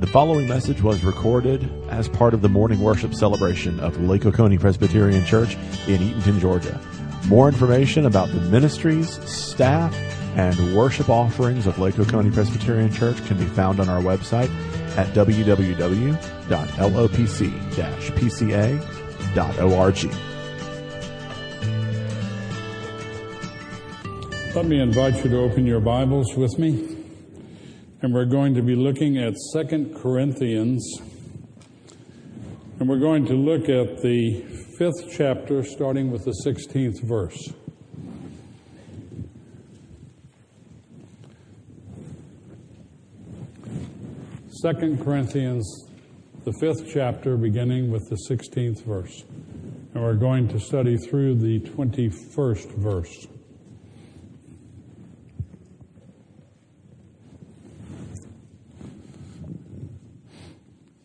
The following message was recorded as part of the morning worship celebration of Lake Oconee Presbyterian Church in Eatonton, Georgia. More information about the ministries, staff, and worship offerings of Lake Oconee Presbyterian Church can be found on our website at www.lopc-pca.org. Let me invite you to open your Bibles with me. And we're going to be looking at Second Corinthians. And we're going to look at the fifth chapter, starting with the 16th verse. Second Corinthians, the fifth chapter, beginning with the 16th verse. And we're going to study through the 21st verse.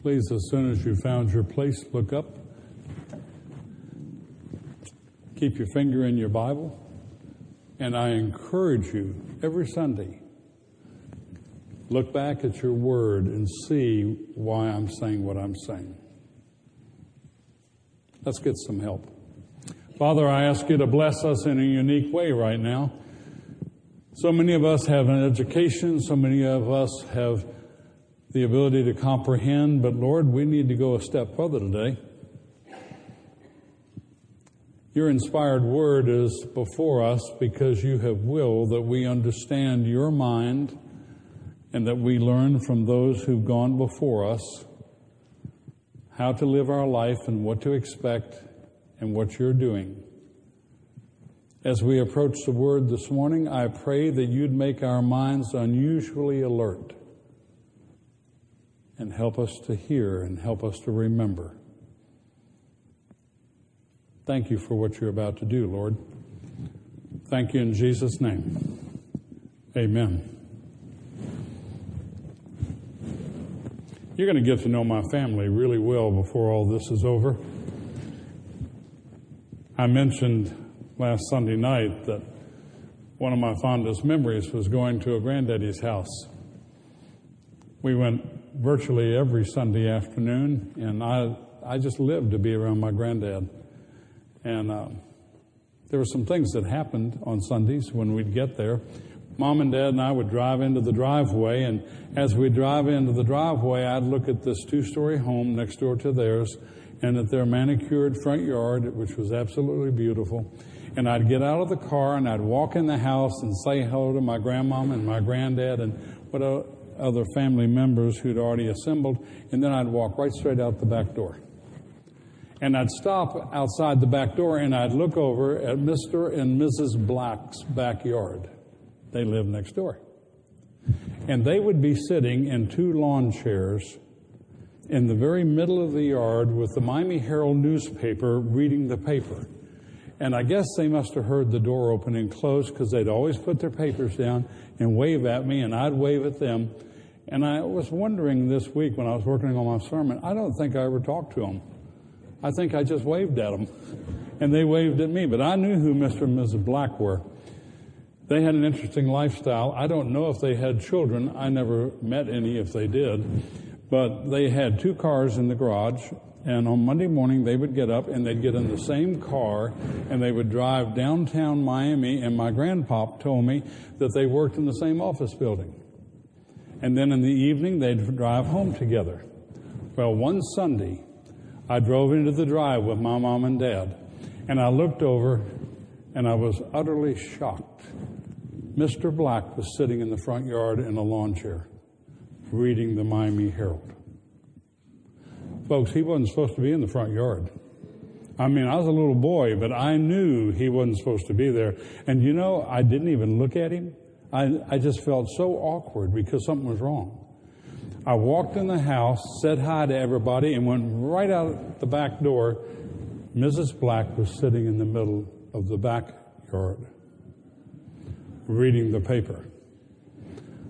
Please, as soon as you found your place, look up. Keep your finger in your Bible. And I encourage you every Sunday, look back at your word and see why I'm saying what I'm saying. Let's get some help. Father, I ask you to bless us in a unique way right now. So many of us have an education, so many of us have the ability to comprehend, but Lord, we need to go a step further today. Your inspired word is before us because you have willed that we understand your mind and that we learn from those who've gone before us how to live our life and what to expect and what you're doing. As we approach the word this morning, I pray that you'd make our minds unusually alert and help us to hear and help us to remember. Thank you for what you're about to do, Lord. Thank you in Jesus' name. Amen. You're going to get to know my family really well before all this is over. I mentioned last Sunday night that one of my fondest memories was going to a granddaddy's house. We went virtually every Sunday afternoon, and I, I just lived to be around my granddad. And uh, there were some things that happened on Sundays when we'd get there. Mom and Dad and I would drive into the driveway, and as we drive into the driveway, I'd look at this two-story home next door to theirs, and at their manicured front yard, which was absolutely beautiful. And I'd get out of the car and I'd walk in the house and say hello to my grandmom and my granddad and what a other family members who'd already assembled, and then I'd walk right straight out the back door. And I'd stop outside the back door and I'd look over at Mr. and Mrs. Black's backyard. They live next door. And they would be sitting in two lawn chairs in the very middle of the yard with the Miami Herald newspaper reading the paper. And I guess they must have heard the door open and close because they'd always put their papers down and wave at me, and I'd wave at them. And I was wondering this week when I was working on my sermon, I don't think I ever talked to them. I think I just waved at them. And they waved at me, but I knew who Mr. and Mrs. Black were. They had an interesting lifestyle. I don't know if they had children. I never met any if they did. But they had two cars in the garage, and on Monday morning they would get up and they'd get in the same car and they would drive downtown Miami. And my grandpop told me that they worked in the same office building. And then in the evening, they'd drive home together. Well, one Sunday, I drove into the drive with my mom and dad, and I looked over and I was utterly shocked. Mr. Black was sitting in the front yard in a lawn chair reading the Miami Herald. Folks, he wasn't supposed to be in the front yard. I mean, I was a little boy, but I knew he wasn't supposed to be there. And you know, I didn't even look at him. I, I just felt so awkward because something was wrong. I walked in the house, said hi to everybody, and went right out the back door. Mrs. Black was sitting in the middle of the backyard reading the paper.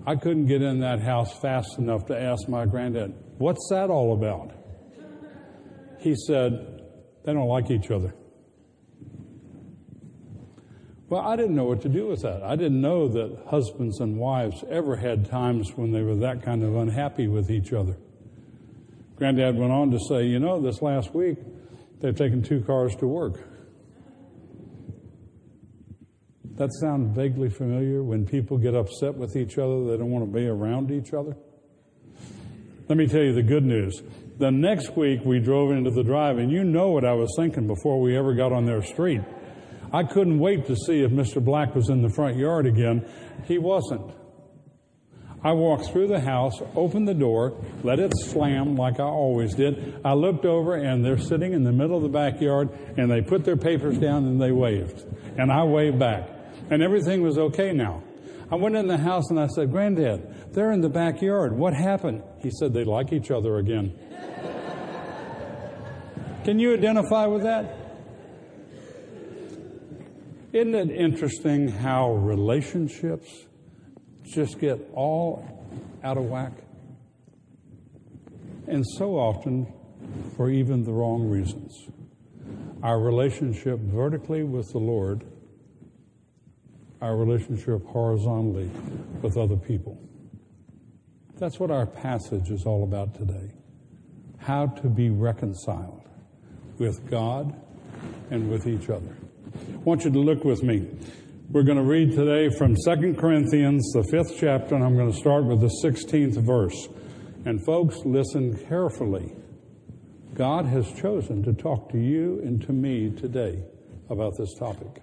I couldn't get in that house fast enough to ask my granddad, What's that all about? He said, They don't like each other. Well, I didn't know what to do with that. I didn't know that husbands and wives ever had times when they were that kind of unhappy with each other. Granddad went on to say, You know, this last week they've taken two cars to work. That sound vaguely familiar when people get upset with each other, they don't want to be around each other? Let me tell you the good news. The next week we drove into the drive, and you know what I was thinking before we ever got on their street. I couldn't wait to see if Mr. Black was in the front yard again. He wasn't. I walked through the house, opened the door, let it slam like I always did. I looked over and they're sitting in the middle of the backyard and they put their papers down and they waved. And I waved back. And everything was okay now. I went in the house and I said, Granddad, they're in the backyard. What happened? He said they like each other again. Can you identify with that? Isn't it interesting how relationships just get all out of whack? And so often for even the wrong reasons. Our relationship vertically with the Lord, our relationship horizontally with other people. That's what our passage is all about today. How to be reconciled with God and with each other. I want you to look with me. We're going to read today from 2 Corinthians, the fifth chapter, and I'm going to start with the 16th verse. And folks, listen carefully. God has chosen to talk to you and to me today about this topic.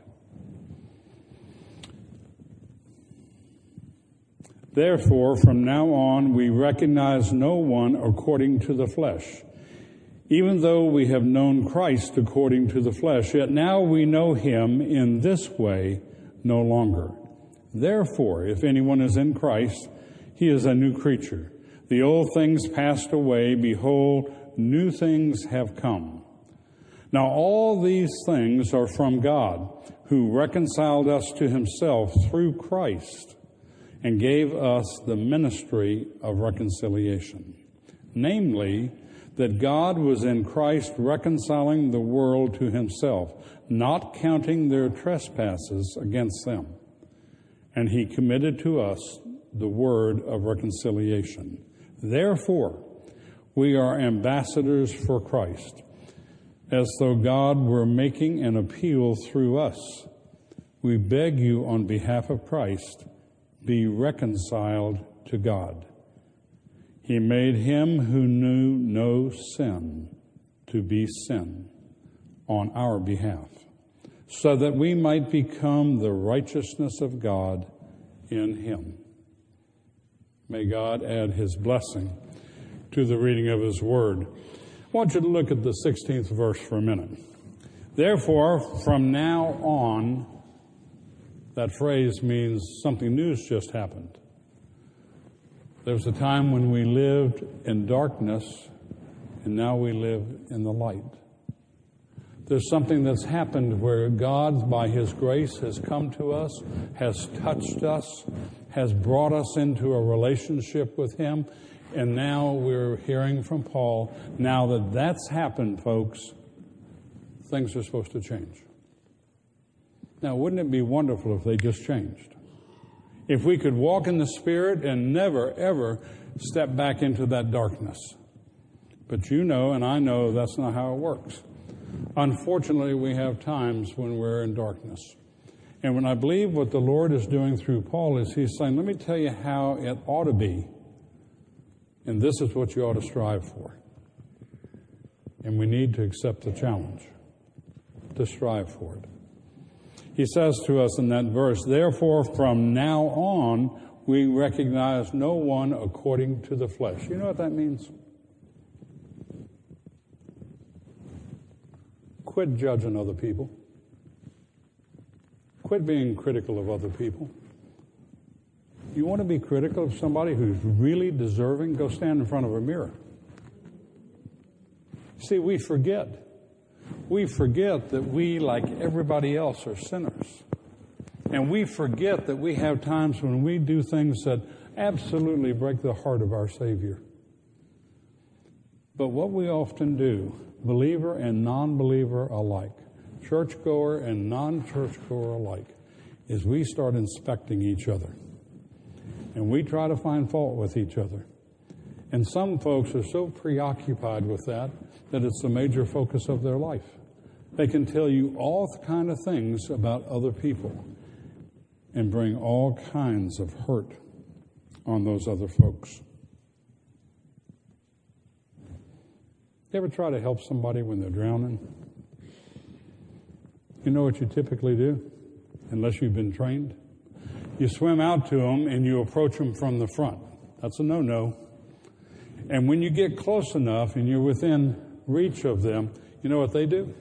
Therefore, from now on, we recognize no one according to the flesh. Even though we have known Christ according to the flesh, yet now we know him in this way no longer. Therefore, if anyone is in Christ, he is a new creature. The old things passed away. Behold, new things have come. Now, all these things are from God, who reconciled us to himself through Christ and gave us the ministry of reconciliation. Namely, that God was in Christ reconciling the world to himself, not counting their trespasses against them. And he committed to us the word of reconciliation. Therefore, we are ambassadors for Christ, as though God were making an appeal through us. We beg you on behalf of Christ, be reconciled to God. He made him who knew no sin to be sin on our behalf, so that we might become the righteousness of God in him. May God add his blessing to the reading of his word. I want you to look at the 16th verse for a minute. Therefore, from now on, that phrase means something new's just happened. There was a time when we lived in darkness, and now we live in the light. There's something that's happened where God, by His grace, has come to us, has touched us, has brought us into a relationship with Him, and now we're hearing from Paul. Now that that's happened, folks, things are supposed to change. Now, wouldn't it be wonderful if they just changed? If we could walk in the Spirit and never, ever step back into that darkness. But you know, and I know, that's not how it works. Unfortunately, we have times when we're in darkness. And when I believe what the Lord is doing through Paul is he's saying, let me tell you how it ought to be. And this is what you ought to strive for. And we need to accept the challenge to strive for it he says to us in that verse, Therefore, from now on, we recognize no one according to the flesh. You know what that means? Quit judging other people. Quit being critical of other people. You want to be critical of somebody who's really deserving? Go stand in front of a mirror. See, we forget we forget that we, like everybody else, are sinners. And we forget that we have times when we do things that absolutely break the heart of our Savior. But what we often do, believer and non believer alike, churchgoer and non churchgoer alike, is we start inspecting each other. And we try to find fault with each other. And some folks are so preoccupied with that that it's the major focus of their life. They can tell you all kind of things about other people and bring all kinds of hurt on those other folks. You ever try to help somebody when they're drowning? You know what you typically do, unless you've been trained? You swim out to them and you approach them from the front. That's a no no. And when you get close enough and you're within reach of them, you know what they do?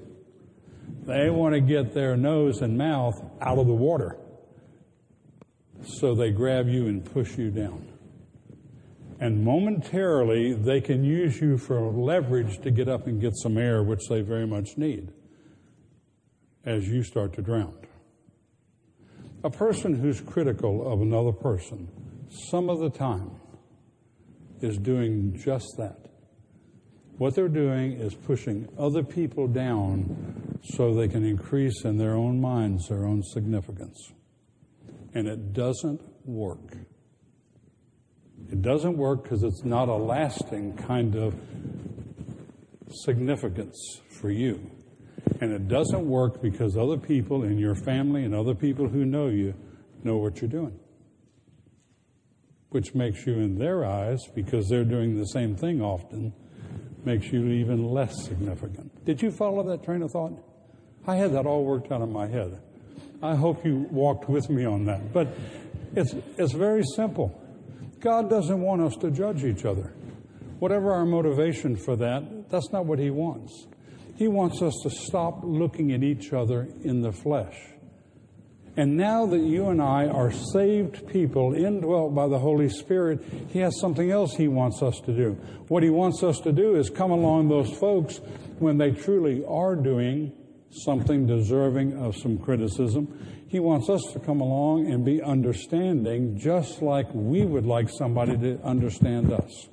They want to get their nose and mouth out of the water. So they grab you and push you down. And momentarily, they can use you for leverage to get up and get some air, which they very much need as you start to drown. A person who's critical of another person, some of the time, is doing just that. What they're doing is pushing other people down so they can increase in their own minds their own significance. And it doesn't work. It doesn't work because it's not a lasting kind of significance for you. And it doesn't work because other people in your family and other people who know you know what you're doing. Which makes you, in their eyes, because they're doing the same thing often, makes you even less significant. Did you follow that train of thought? I had that all worked out in my head. I hope you walked with me on that. But it's, it's very simple. God doesn't want us to judge each other. Whatever our motivation for that, that's not what He wants. He wants us to stop looking at each other in the flesh. And now that you and I are saved people, indwelt by the Holy Spirit, He has something else He wants us to do. What He wants us to do is come along those folks when they truly are doing something deserving of some criticism. He wants us to come along and be understanding, just like we would like somebody to understand us.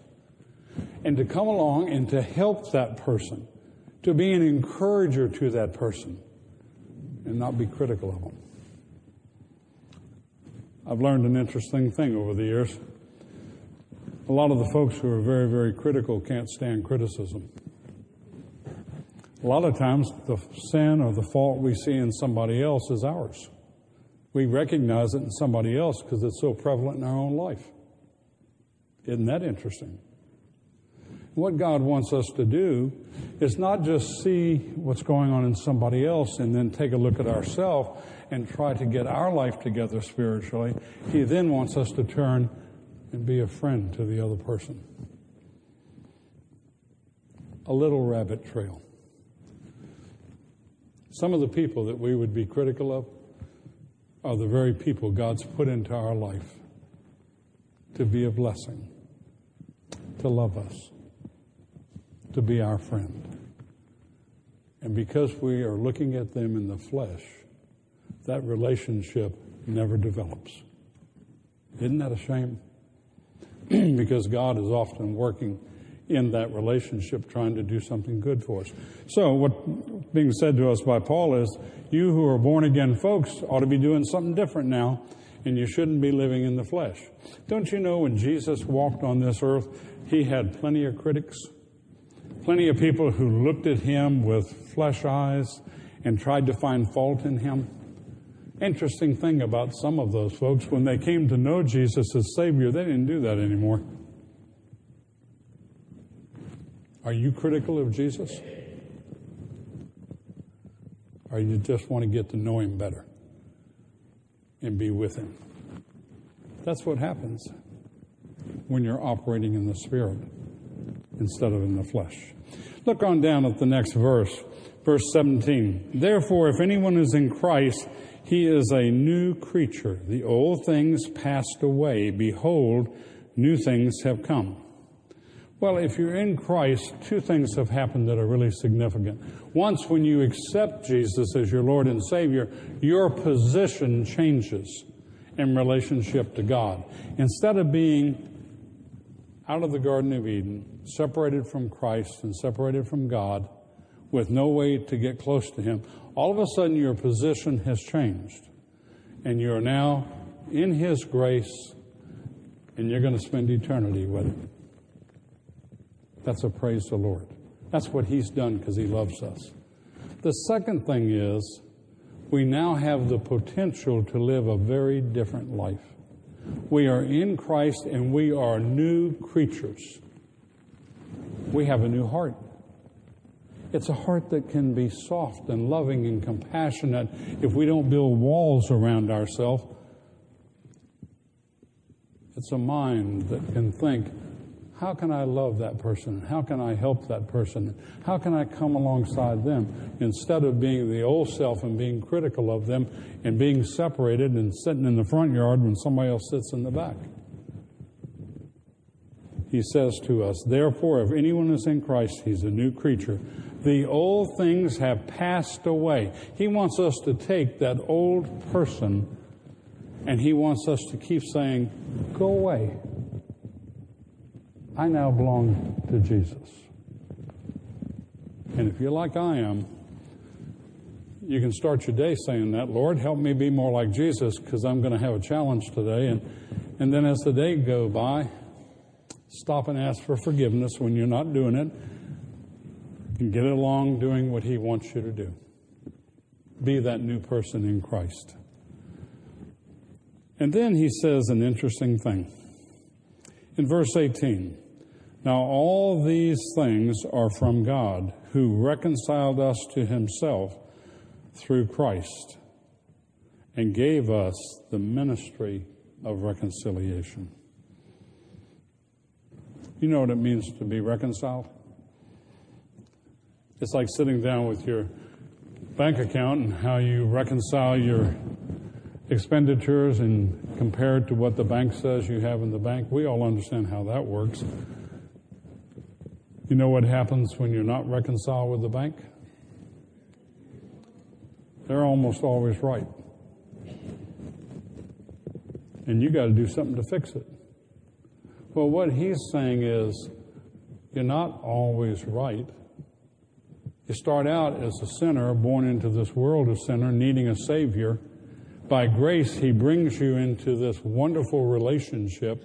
And to come along and to help that person to be an encourager to that person and not be critical of them. I've learned an interesting thing over the years. A lot of the folks who are very, very critical can't stand criticism. A lot of times, the sin or the fault we see in somebody else is ours. We recognize it in somebody else because it's so prevalent in our own life. Isn't that interesting? What God wants us to do is not just see what's going on in somebody else and then take a look at ourselves and try to get our life together spiritually. He then wants us to turn and be a friend to the other person. A little rabbit trail. Some of the people that we would be critical of are the very people God's put into our life to be a blessing, to love us to be our friend. And because we are looking at them in the flesh, that relationship never develops. Isn't that a shame? because God is often working in that relationship trying to do something good for us. So, what being said to us by Paul is, you who are born again folks ought to be doing something different now, and you shouldn't be living in the flesh. Don't you know when Jesus walked on this earth, he had plenty of critics? Plenty of people who looked at him with flesh eyes and tried to find fault in him. Interesting thing about some of those folks, when they came to know Jesus as Savior, they didn't do that anymore. Are you critical of Jesus? Or you just want to get to know him better and be with him? That's what happens when you're operating in the Spirit instead of in the flesh. Look on down at the next verse, verse 17. Therefore, if anyone is in Christ, he is a new creature. The old things passed away. Behold, new things have come. Well, if you're in Christ, two things have happened that are really significant. Once, when you accept Jesus as your Lord and Savior, your position changes in relationship to God. Instead of being out of the Garden of Eden, separated from Christ and separated from God, with no way to get close to Him, all of a sudden your position has changed. And you're now in His grace, and you're going to spend eternity with Him. That's a praise to the Lord. That's what He's done because He loves us. The second thing is we now have the potential to live a very different life. We are in Christ and we are new creatures. We have a new heart. It's a heart that can be soft and loving and compassionate if we don't build walls around ourselves. It's a mind that can think, how can I love that person? How can I help that person? How can I come alongside them instead of being the old self and being critical of them and being separated and sitting in the front yard when somebody else sits in the back? He says to us, Therefore, if anyone is in Christ, he's a new creature. The old things have passed away. He wants us to take that old person and he wants us to keep saying, Go away. I now belong to Jesus. And if you're like I am, you can start your day saying that, Lord, help me be more like Jesus because I'm going to have a challenge today. And, and then as the day go by, stop and ask for forgiveness when you're not doing it and get along doing what he wants you to do. Be that new person in Christ. And then he says an interesting thing. In verse 18, now all these things are from God, who reconciled us to himself through Christ and gave us the ministry of reconciliation. You know what it means to be reconciled? It's like sitting down with your bank account and how you reconcile your expenditures and compare it to what the bank says you have in the bank. We all understand how that works. You know what happens when you're not reconciled with the bank? They're almost always right. And you got to do something to fix it. Well, what he's saying is, you're not always right. You start out as a sinner, born into this world of sinner, needing a Savior. By grace, He brings you into this wonderful relationship.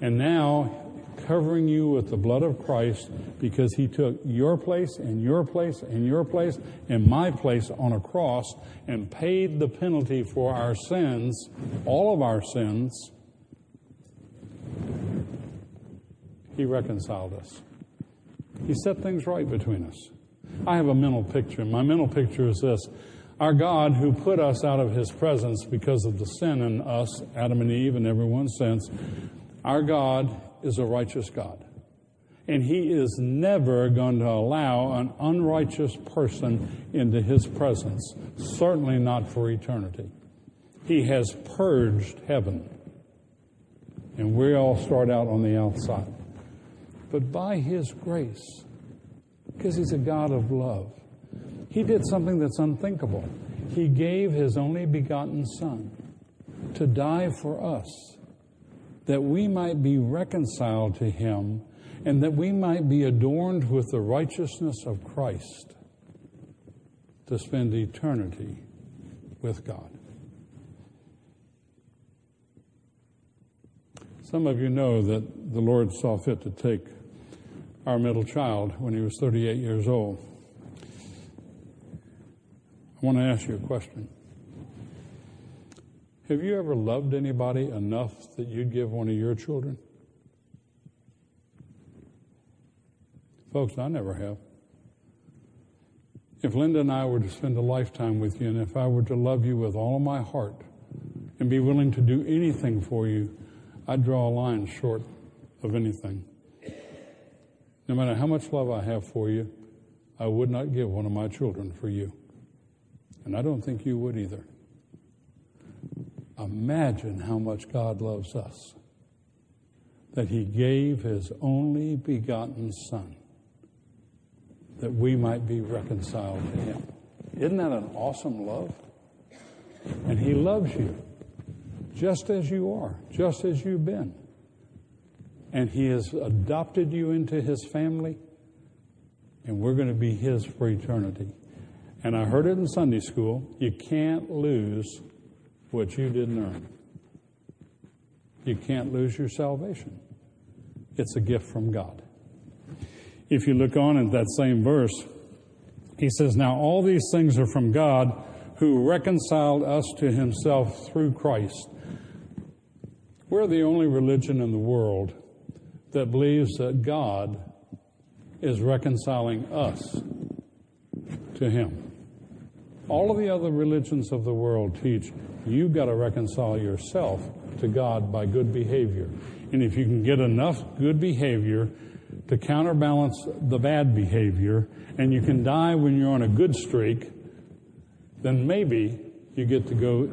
And now covering you with the blood of Christ because he took your place and your place and your place and my place on a cross and paid the penalty for our sins, all of our sins. He reconciled us. He set things right between us. I have a mental picture. My mental picture is this. Our God, who put us out of his presence because of the sin in us, Adam and Eve, and everyone's sins, our God is a righteous God. And he is never going to allow an unrighteous person into his presence, certainly not for eternity. He has purged heaven. And we all start out on the outside. But by his grace, because he's a God of love, he did something that's unthinkable. He gave his only begotten Son to die for us that we might be reconciled to him and that we might be adorned with the righteousness of Christ to spend eternity with God. Some of you know that the Lord saw fit to take our middle child when he was 38 years old. I want to ask you a question. Have you ever loved anybody enough that you'd give one of your children? Folks, I never have. If Linda and I were to spend a lifetime with you, and if I were to love you with all of my heart and be willing to do anything for you, I'd draw a line short of anything. No matter how much love I have for you, I would not give one of my children for you. And I don't think you would either. Imagine how much God loves us. That He gave His only begotten Son that we might be reconciled to Him. Isn't that an awesome love? And He loves you just as you are, just as you've been. And He has adopted you into His family, and we're going to be His for eternity. And I heard it in Sunday school you can't lose what you didn't earn. You can't lose your salvation. It's a gift from God. If you look on at that same verse, he says, Now all these things are from God who reconciled us to himself through Christ. We're the only religion in the world that believes that God is reconciling us to him. All of the other religions of the world teach you've got to reconcile yourself to God by good behavior. And if you can get enough good behavior to counterbalance the bad behavior, and you can die when you're on a good streak, then maybe you get to go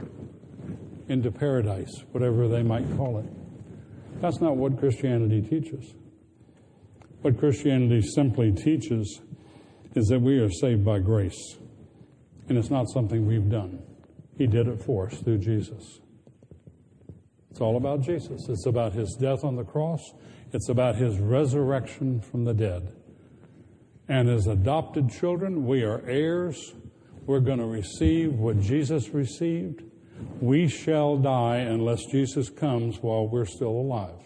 into paradise, whatever they might call it. That's not what Christianity teaches. What Christianity simply teaches is that we are saved by grace. And it's not something we've done. He did it for us through Jesus. It's all about Jesus. It's about his death on the cross. It's about his resurrection from the dead. And as adopted children, we are heirs. We're going to receive what Jesus received. We shall die unless Jesus comes while we're still alive.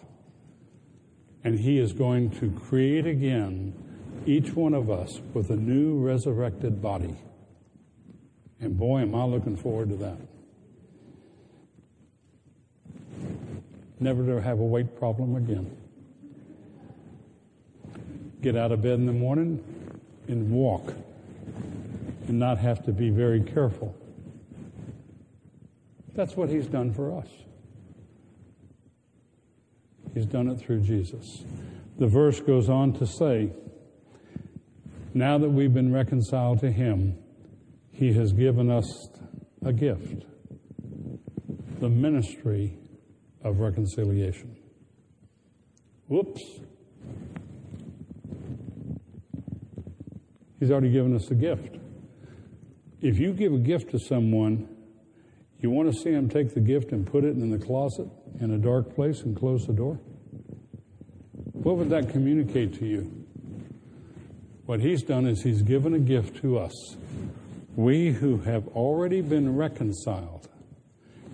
And he is going to create again each one of us with a new resurrected body. And boy, am I looking forward to that. Never to have a weight problem again. Get out of bed in the morning and walk and not have to be very careful. That's what he's done for us. He's done it through Jesus. The verse goes on to say, now that we've been reconciled to him, he has given us a gift the ministry of reconciliation. Whoops. He's already given us a gift. If you give a gift to someone, you want to see them take the gift and put it in the closet in a dark place and close the door? What would that communicate to you? What he's done is he's given a gift to us we who have already been reconciled.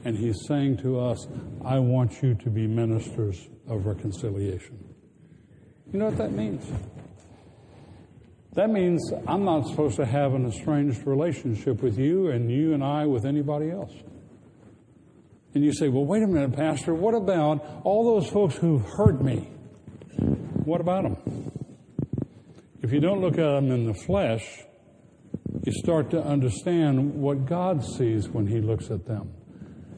And he's saying to us, I want you to be ministers of reconciliation. You know what that means? That means I'm not supposed to have an estranged relationship with you and you and I with anybody else. And you say, well, wait a minute, Pastor, what about all those folks who've hurt me? What about them? If you don't look at them in the flesh, you start to understand what God sees when He looks at them.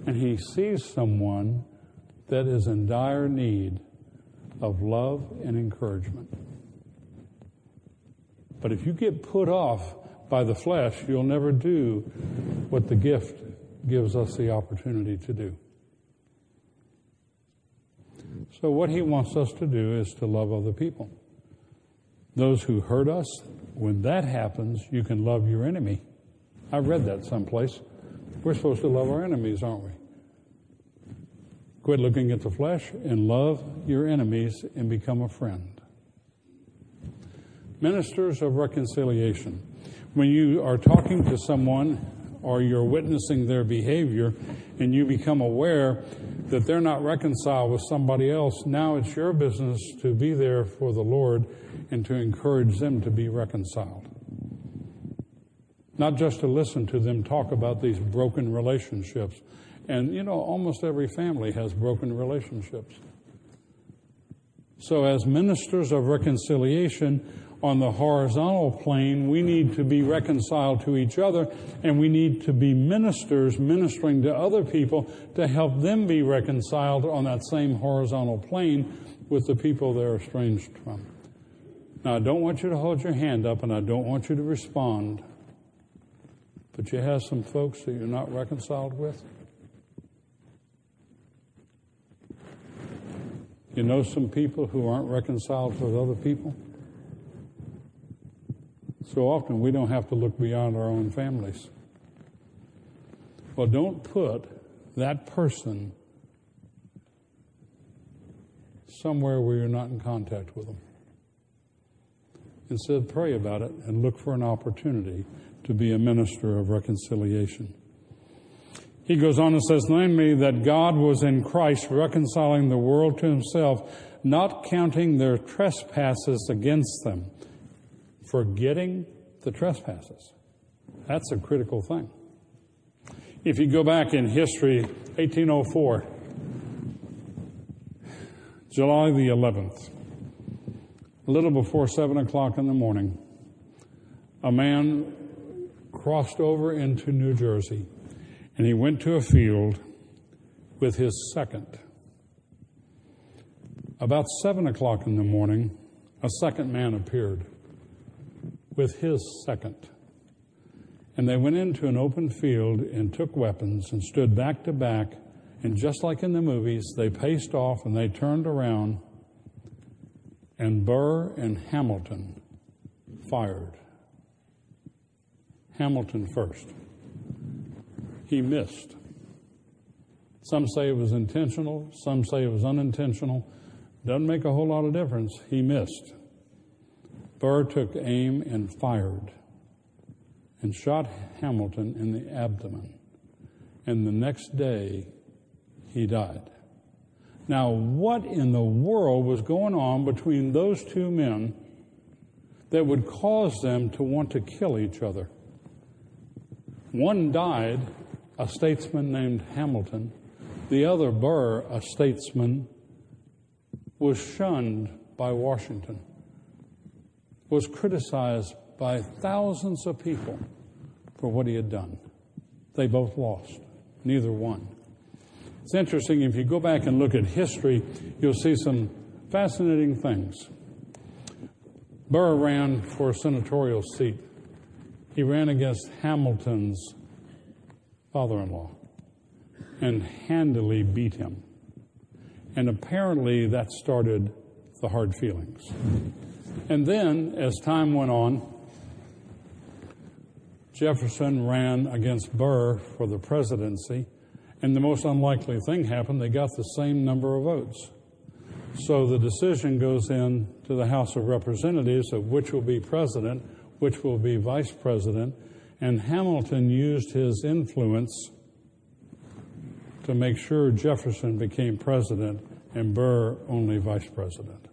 And He sees someone that is in dire need of love and encouragement. But if you get put off by the flesh, you'll never do what the gift gives us the opportunity to do. So, what he wants us to do is to love other people. Those who hurt us, when that happens, you can love your enemy. I read that someplace. We're supposed to love our enemies, aren't we? Quit looking at the flesh and love your enemies and become a friend. Ministers of reconciliation. When you are talking to someone or you're witnessing their behavior and you become aware that they're not reconciled with somebody else, now it's your business to be there for the Lord and to encourage them to be reconciled. Not just to listen to them talk about these broken relationships. And, you know, almost every family has broken relationships. So, as ministers of reconciliation on the horizontal plane, we need to be reconciled to each other, and we need to be ministers ministering to other people to help them be reconciled on that same horizontal plane with the people they're estranged from. Now, I don't want you to hold your hand up and I don't want you to respond, but you have some folks that you're not reconciled with. You know some people who aren't reconciled with other people? So often we don't have to look beyond our own families. Well, don't put that person somewhere where you're not in contact with them. Instead, pray about it and look for an opportunity to be a minister of reconciliation. He goes on and says, namely, that God was in Christ reconciling the world to himself, not counting their trespasses against them, forgetting the trespasses. That's a critical thing. If you go back in history, 1804, July the 11th, a little before 7 o'clock in the morning, a man crossed over into New Jersey and he went to a field with his second. About 7 o'clock in the morning, a second man appeared with his second. And they went into an open field and took weapons and stood back to back. And just like in the movies, they paced off and they turned around. And Burr and Hamilton fired. Hamilton first. He missed. Some say it was intentional, some say it was unintentional. Doesn't make a whole lot of difference. He missed. Burr took aim and fired and shot Hamilton in the abdomen. And the next day, he died. Now, what in the world was going on between those two men that would cause them to want to kill each other? One died, a statesman named Hamilton. The other, Burr, a statesman, was shunned by Washington, was criticized by thousands of people for what he had done. They both lost, neither won. It's interesting, if you go back and look at history, you'll see some fascinating things. Burr ran for a senatorial seat. He ran against Hamilton's father in law and handily beat him. And apparently that started the hard feelings. And then, as time went on, Jefferson ran against Burr for the presidency, and the most unlikely thing happened. They got the same number of votes. So the decision goes in to the House of Representatives of which will be president, which will be vice president, and Hamilton used his influence to make sure Jefferson became president and Burr only vice president.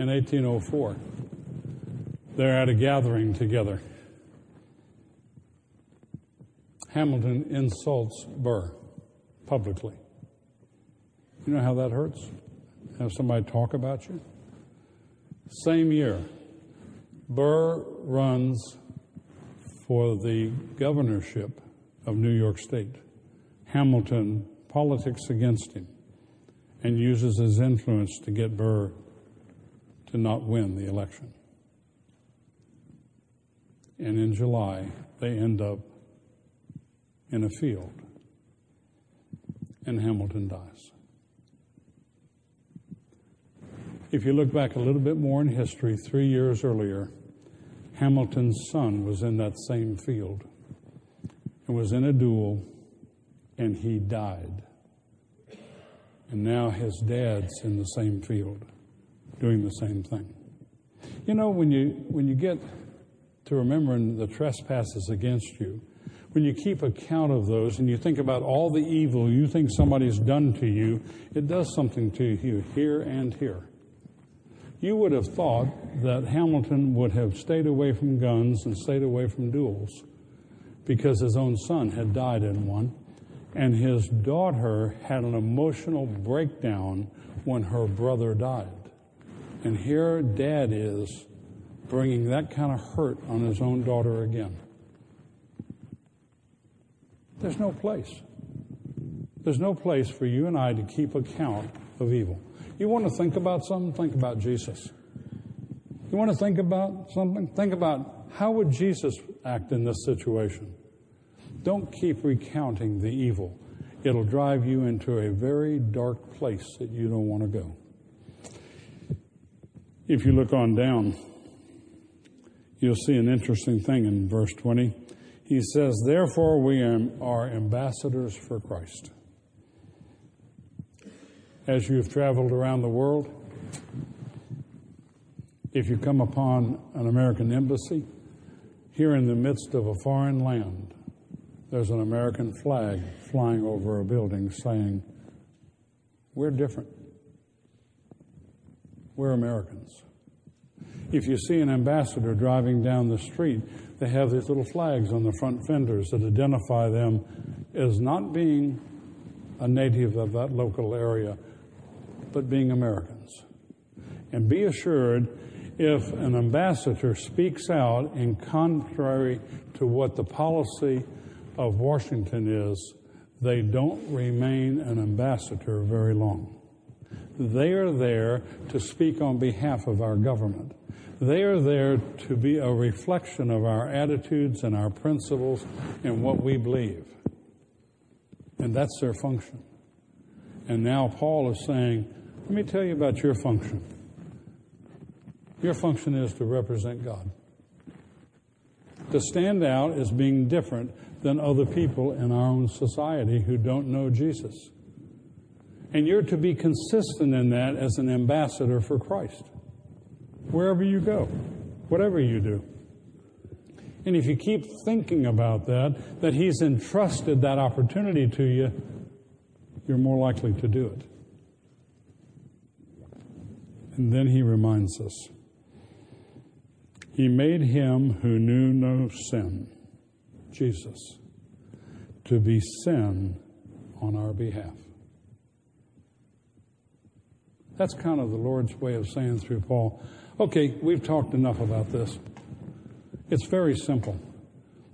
In 1804, they're at a gathering together. Hamilton insults Burr publicly. You know how that hurts? Have somebody talk about you? Same year, Burr runs for the governorship of New York State. Hamilton politics against him and uses his influence to get Burr to not win the election. And in July, they end up in a field, and Hamilton dies. If you look back a little bit more in history, three years earlier, Hamilton's son was in that same field and was in a duel, and he died. And now his dad's in the same field doing the same thing. You know, when you, when you get to remembering the trespasses against you, when you keep account of those and you think about all the evil you think somebody's done to you, it does something to you here and here. You would have thought that Hamilton would have stayed away from guns and stayed away from duels because his own son had died in one, and his daughter had an emotional breakdown when her brother died. And here dad is bringing that kind of hurt on his own daughter again. There's no place. There's no place for you and I to keep account of evil. You want to think about something? Think about Jesus. You want to think about something? Think about how would Jesus act in this situation? Don't keep recounting the evil. It'll drive you into a very dark place that you don't want to go. If you look on down, you'll see an interesting thing in verse 20. He says, Therefore, we are ambassadors for Christ. As you've traveled around the world, if you come upon an American embassy, here in the midst of a foreign land, there's an American flag flying over a building saying, We're different. We're Americans. If you see an ambassador driving down the street, they have these little flags on the front fenders that identify them as not being a native of that local area, but being Americans. And be assured, if an ambassador speaks out in contrary to what the policy of Washington is, they don't remain an ambassador very long. They are there to speak on behalf of our government. They are there to be a reflection of our attitudes and our principles and what we believe. And that's their function. And now Paul is saying, let me tell you about your function. Your function is to represent God. To stand out as being different than other people in our own society who don't know Jesus. And you're to be consistent in that as an ambassador for Christ wherever you go, whatever you do. And if you keep thinking about that, that He's entrusted that opportunity to you, you're more likely to do it. And then He reminds us He made Him who knew no sin, Jesus, to be sin on our behalf. That's kind of the Lord's way of saying through Paul, Okay, we've talked enough about this. It's very simple.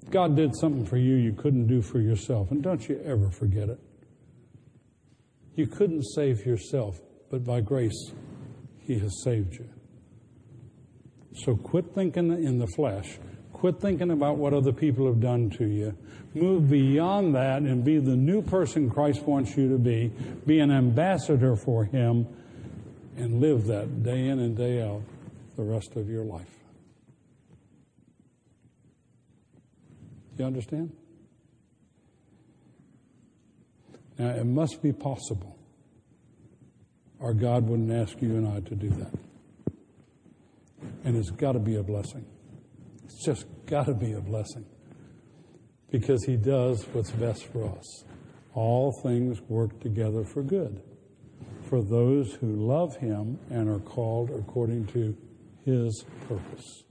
God did something for you you couldn't do for yourself, and don't you ever forget it. You couldn't save yourself, but by grace, He has saved you. So quit thinking in the flesh. Quit thinking about what other people have done to you. Move beyond that and be the new person Christ wants you to be. Be an ambassador for Him and live that day in and day out the rest of your life. You understand? Now, it must be possible, or God wouldn't ask you and I to do that. And it's got to be a blessing. It's just got to be a blessing because He does what's best for us. All things work together for good for those who love Him and are called according to his purpose.